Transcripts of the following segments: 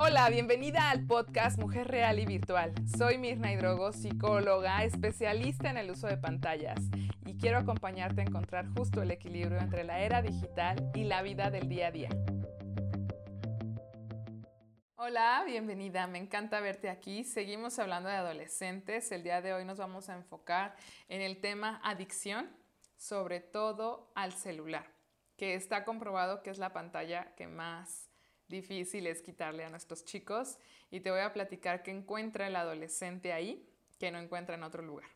Hola, bienvenida al podcast Mujer Real y Virtual. Soy Mirna Hidrogo, psicóloga, especialista en el uso de pantallas y quiero acompañarte a encontrar justo el equilibrio entre la era digital y la vida del día a día. Hola, bienvenida, me encanta verte aquí. Seguimos hablando de adolescentes. El día de hoy nos vamos a enfocar en el tema adicción, sobre todo al celular, que está comprobado que es la pantalla que más difícil es quitarle a nuestros chicos y te voy a platicar qué encuentra el adolescente ahí que no encuentra en otro lugar.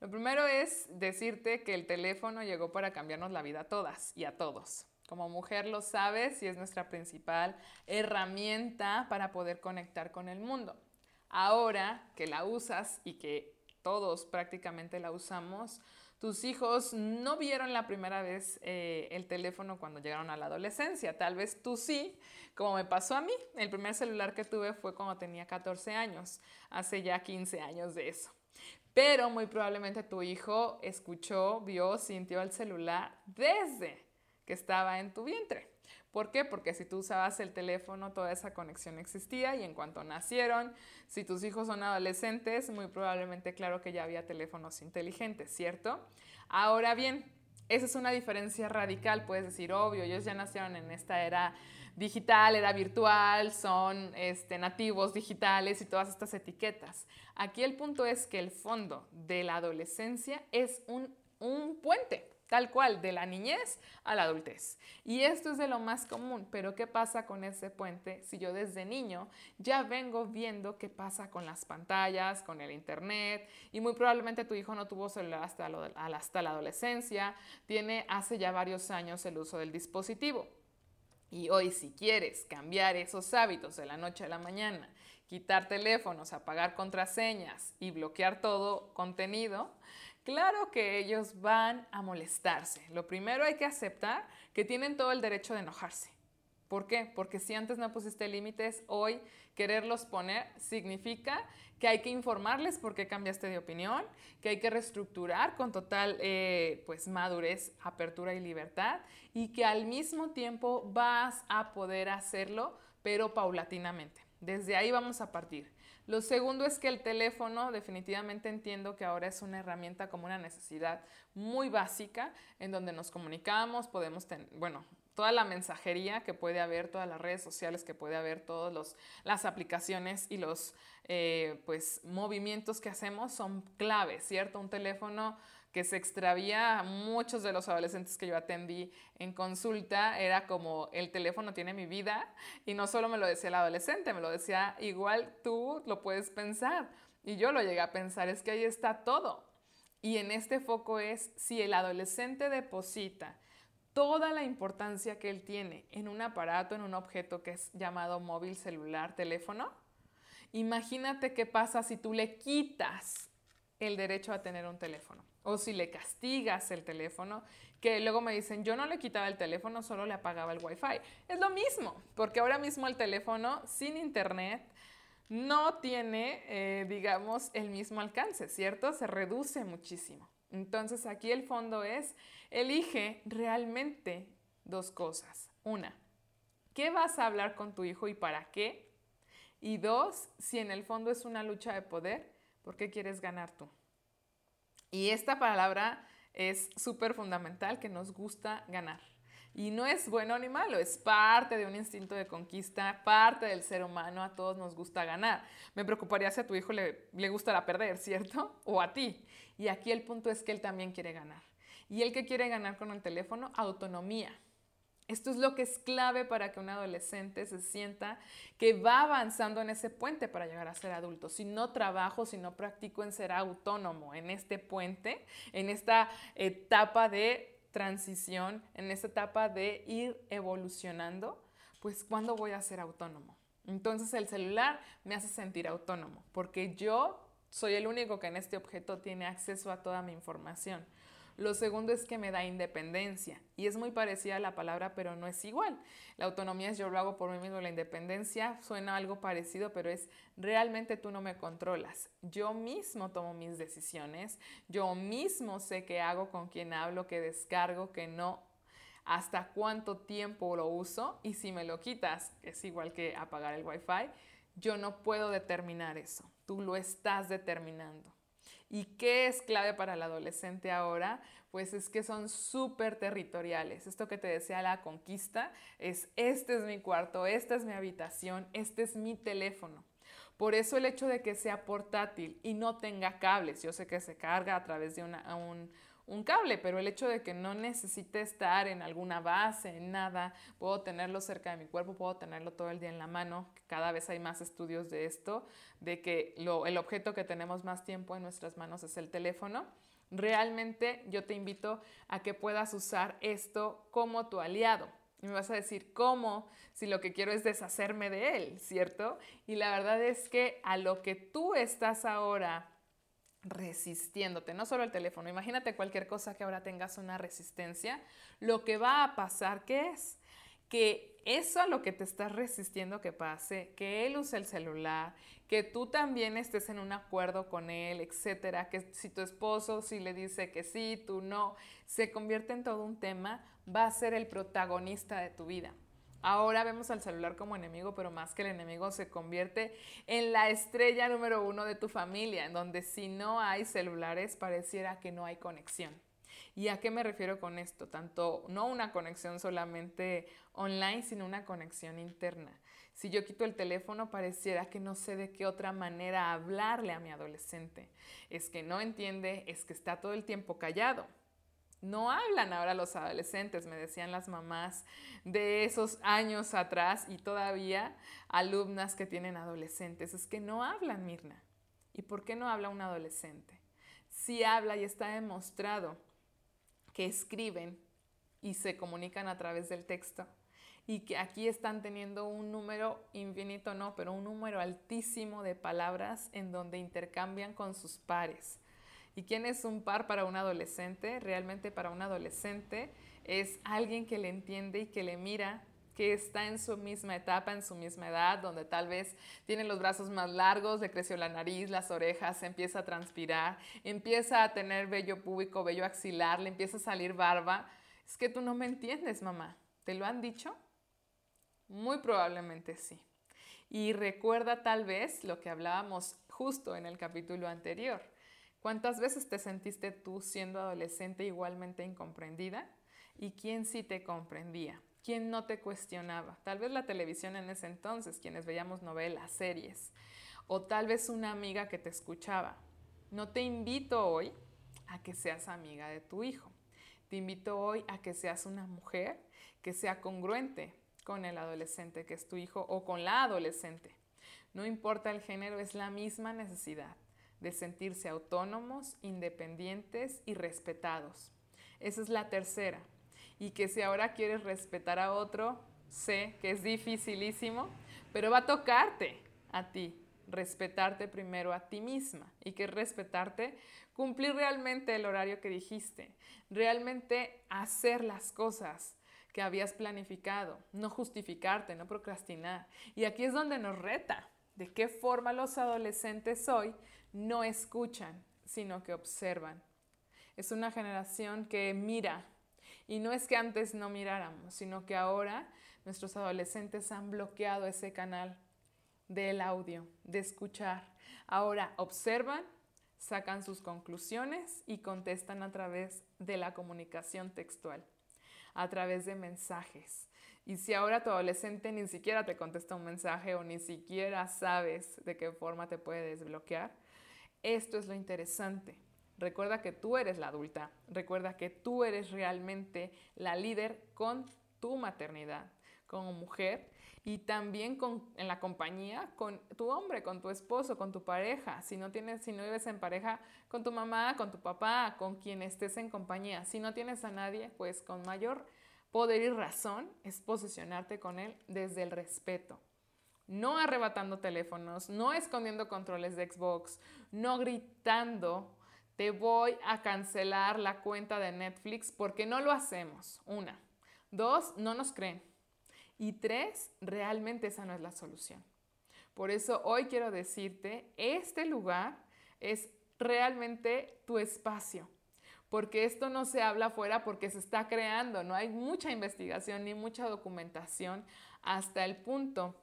Lo primero es decirte que el teléfono llegó para cambiarnos la vida a todas y a todos. Como mujer lo sabes y es nuestra principal herramienta para poder conectar con el mundo. Ahora que la usas y que todos prácticamente la usamos, tus hijos no vieron la primera vez eh, el teléfono cuando llegaron a la adolescencia. Tal vez tú sí, como me pasó a mí. El primer celular que tuve fue cuando tenía 14 años, hace ya 15 años de eso. Pero muy probablemente tu hijo escuchó, vio, sintió el celular desde que estaba en tu vientre. ¿Por qué? Porque si tú usabas el teléfono, toda esa conexión existía y en cuanto nacieron, si tus hijos son adolescentes, muy probablemente claro que ya había teléfonos inteligentes, ¿cierto? Ahora bien, esa es una diferencia radical, puedes decir, obvio, ellos ya nacieron en esta era digital, era virtual, son este, nativos digitales y todas estas etiquetas. Aquí el punto es que el fondo de la adolescencia es un, un puente tal cual, de la niñez a la adultez. Y esto es de lo más común, pero ¿qué pasa con ese puente si yo desde niño ya vengo viendo qué pasa con las pantallas, con el internet? Y muy probablemente tu hijo no tuvo celular hasta, la adolescencia, tiene hace ya varios años el uso del dispositivo. Y hoy si quieres cambiar esos hábitos de la noche a la mañana, quitar teléfonos, apagar contraseñas y bloquear todo contenido, Claro que ellos van a molestarse. Lo primero hay que aceptar que tienen todo el derecho de enojarse. ¿Por qué? Porque si antes no pusiste límites, hoy quererlos poner significa que hay que informarles por qué cambiaste de opinión, que hay que reestructurar con total eh, pues madurez, apertura y libertad y que al mismo tiempo vas a poder hacerlo, pero paulatinamente. Desde ahí vamos a partir. Lo segundo es que el teléfono definitivamente entiendo que ahora es una herramienta como una necesidad muy básica en donde nos comunicamos, podemos tener, bueno, toda la mensajería que puede haber, todas las redes sociales que puede haber, todas las aplicaciones y los eh, pues, movimientos que hacemos son claves, ¿cierto? Un teléfono que se extravía, muchos de los adolescentes que yo atendí en consulta, era como el teléfono tiene mi vida y no solo me lo decía el adolescente, me lo decía igual tú lo puedes pensar. Y yo lo llegué a pensar, es que ahí está todo. Y en este foco es si el adolescente deposita toda la importancia que él tiene en un aparato, en un objeto que es llamado móvil, celular, teléfono, imagínate qué pasa si tú le quitas el derecho a tener un teléfono o si le castigas el teléfono, que luego me dicen, yo no le quitaba el teléfono, solo le apagaba el wifi. Es lo mismo, porque ahora mismo el teléfono sin internet no tiene, eh, digamos, el mismo alcance, ¿cierto? Se reduce muchísimo. Entonces aquí el fondo es, elige realmente dos cosas. Una, ¿qué vas a hablar con tu hijo y para qué? Y dos, si en el fondo es una lucha de poder, ¿por qué quieres ganar tú? Y esta palabra es súper fundamental que nos gusta ganar. Y no es bueno ni malo, es parte de un instinto de conquista, parte del ser humano, a todos nos gusta ganar. Me preocuparía si a tu hijo le, le gustará perder, ¿cierto? O a ti. Y aquí el punto es que él también quiere ganar. ¿Y él que quiere ganar con el teléfono? Autonomía. Esto es lo que es clave para que un adolescente se sienta que va avanzando en ese puente para llegar a ser adulto. Si no trabajo, si no practico en ser autónomo en este puente, en esta etapa de transición, en esta etapa de ir evolucionando, pues ¿cuándo voy a ser autónomo? Entonces el celular me hace sentir autónomo, porque yo soy el único que en este objeto tiene acceso a toda mi información. Lo segundo es que me da independencia y es muy parecida a la palabra, pero no es igual. La autonomía es yo lo hago por mí mismo, la independencia suena algo parecido, pero es realmente tú no me controlas. Yo mismo tomo mis decisiones, yo mismo sé qué hago, con quién hablo, qué descargo, qué no. hasta cuánto tiempo lo uso y si me lo quitas, es igual que apagar el wifi, yo no puedo determinar eso, tú lo estás determinando. ¿Y qué es clave para el adolescente ahora? Pues es que son súper territoriales. Esto que te decía la conquista es, este es mi cuarto, esta es mi habitación, este es mi teléfono. Por eso el hecho de que sea portátil y no tenga cables, yo sé que se carga a través de un, un cable, pero el hecho de que no necesite estar en alguna base, en nada, puedo tenerlo cerca de mi cuerpo, puedo tenerlo todo el día en la mano, cada vez hay más estudios de esto, de que el objeto que tenemos más tiempo en nuestras manos es el teléfono. Realmente yo te invito a que puedas usar esto como tu aliado. Y me vas a decir, ¿cómo? Si lo que quiero es deshacerme de él, ¿cierto? Y la verdad es que a lo que tú estás ahora resistiéndote, no solo el teléfono, imagínate cualquier cosa que ahora tengas una resistencia, lo que va a pasar, ¿qué es? Que eso a lo que te estás resistiendo que pase, que él use el celular, que tú también estés en un acuerdo con él, etcétera, que si tu esposo si le dice que sí, tú no, se convierte en todo un tema, va a ser el protagonista de tu vida. Ahora vemos al celular como enemigo, pero más que el enemigo se convierte en la estrella número uno de tu familia, en donde si no hay celulares pareciera que no hay conexión. ¿Y a qué me refiero con esto? Tanto no una conexión solamente online, sino una conexión interna. Si yo quito el teléfono, pareciera que no sé de qué otra manera hablarle a mi adolescente. Es que no entiende, es que está todo el tiempo callado. No hablan ahora los adolescentes, me decían las mamás de esos años atrás y todavía alumnas que tienen adolescentes. Es que no hablan, Mirna. ¿Y por qué no habla un adolescente? Sí habla y está demostrado que escriben y se comunican a través del texto y que aquí están teniendo un número infinito, no, pero un número altísimo de palabras en donde intercambian con sus pares. ¿Y quién es un par para un adolescente? Realmente para un adolescente es alguien que le entiende y que le mira, que está en su misma etapa, en su misma edad, donde tal vez tiene los brazos más largos, le creció la nariz, las orejas, empieza a transpirar, empieza a tener vello púbico, vello axilar, le empieza a salir barba. Es que tú no me entiendes, mamá. ¿Te lo han dicho? Muy probablemente sí. Y recuerda tal vez lo que hablábamos justo en el capítulo anterior ¿Cuántas veces te sentiste tú siendo adolescente igualmente incomprendida? ¿Y quién sí te comprendía? ¿Quién no te cuestionaba? Tal vez la televisión en ese entonces, quienes veíamos novelas, series, o tal vez una amiga que te escuchaba. No te invito hoy a que seas amiga de tu hijo. Te invito hoy a que seas una mujer que sea congruente con el adolescente que es tu hijo o con la adolescente. No importa el género, es la misma necesidad de sentirse autónomos, independientes y respetados. Esa es la tercera. Y que si ahora quieres respetar a otro, sé que es dificilísimo, pero va a tocarte a ti, respetarte primero a ti misma. ¿Y que respetarte? Cumplir realmente el horario que dijiste, realmente hacer las cosas que habías planificado, no justificarte, no procrastinar. Y aquí es donde nos reta, de qué forma los adolescentes hoy no escuchan, sino que observan. Es una generación que mira. Y no es que antes no miráramos, sino que ahora nuestros adolescentes han bloqueado ese canal del audio, de escuchar. Ahora observan, sacan sus conclusiones y contestan a través de la comunicación textual, a través de mensajes. Y si ahora tu adolescente ni siquiera te contesta un mensaje o ni siquiera sabes de qué forma te puede desbloquear, esto es lo interesante. Recuerda que tú eres la adulta, recuerda que tú eres realmente la líder con tu maternidad como mujer y también con, en la compañía con tu hombre, con tu esposo, con tu pareja. Si no tienes, si no vives en pareja, con tu mamá, con tu papá, con quien estés en compañía. Si no tienes a nadie, pues con mayor poder y razón es posicionarte con él desde el respeto no arrebatando teléfonos, no escondiendo controles de Xbox, no gritando, te voy a cancelar la cuenta de Netflix porque no lo hacemos. Una. Dos, no nos creen. Y tres, realmente esa no es la solución. Por eso hoy quiero decirte, este lugar es realmente tu espacio porque esto no se habla afuera porque se está creando, no hay mucha investigación ni mucha documentación hasta el punto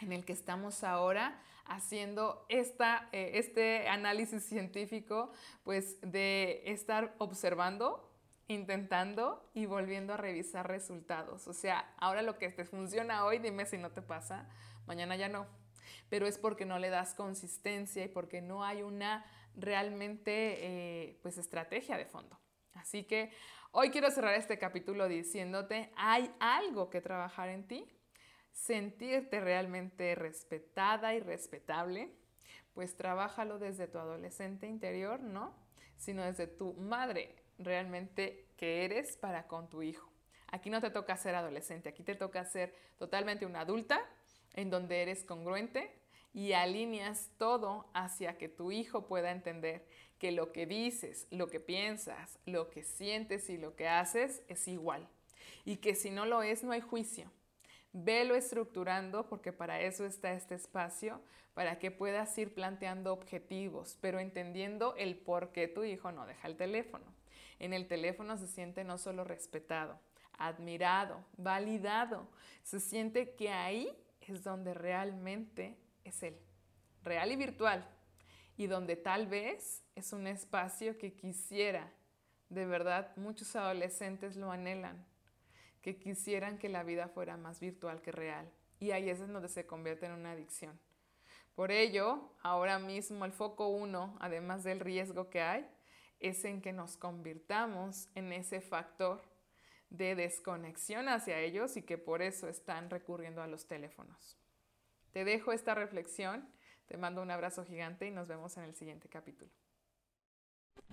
en el que estamos ahora haciendo esta, eh, este análisis científico, pues de estar observando, intentando y volviendo a revisar resultados. O sea, ahora lo que te funciona hoy, dime si no te pasa, mañana ya no. Pero es porque no le das consistencia y porque no hay una realmente eh, pues estrategia de fondo. Así que hoy quiero cerrar este capítulo diciéndote, hay algo que trabajar en ti, sentirte realmente respetada y respetable, pues trabájalo desde tu adolescente interior, ¿no? Sino desde tu madre realmente que eres para con tu hijo. Aquí no te toca ser adolescente, aquí te toca ser totalmente una adulta en donde eres congruente, y alineas todo hacia que tu hijo pueda entender que lo que dices, lo que piensas, lo que sientes y lo que haces es igual. Y que si no lo es, no hay juicio. Velo estructurando porque para eso está este espacio, para que puedas ir planteando objetivos, pero entendiendo el por qué tu hijo no deja el teléfono. En el teléfono se siente no solo respetado, admirado, validado, se siente que ahí es donde realmente es Él, real y virtual, y donde tal vez es un espacio que quisiera, de verdad, muchos adolescentes lo anhelan, que quisieran que la vida fuera más virtual que real. Y ahí es donde se convierte en una adicción. Por ello, ahora mismo el foco uno, además del riesgo que hay, es en que nos convirtamos en ese factor de desconexión hacia ellos y que por eso están recurriendo a los teléfonos. Te dejo esta reflexión, te mando un abrazo gigante y nos vemos en el siguiente capítulo.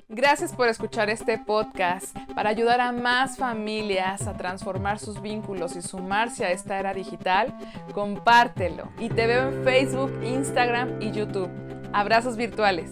Gracias por escuchar este podcast. Para ayudar a más familias a transformar sus vínculos y sumarse a esta era digital, compártelo. Y te veo en Facebook, Instagram y YouTube. Abrazos virtuales.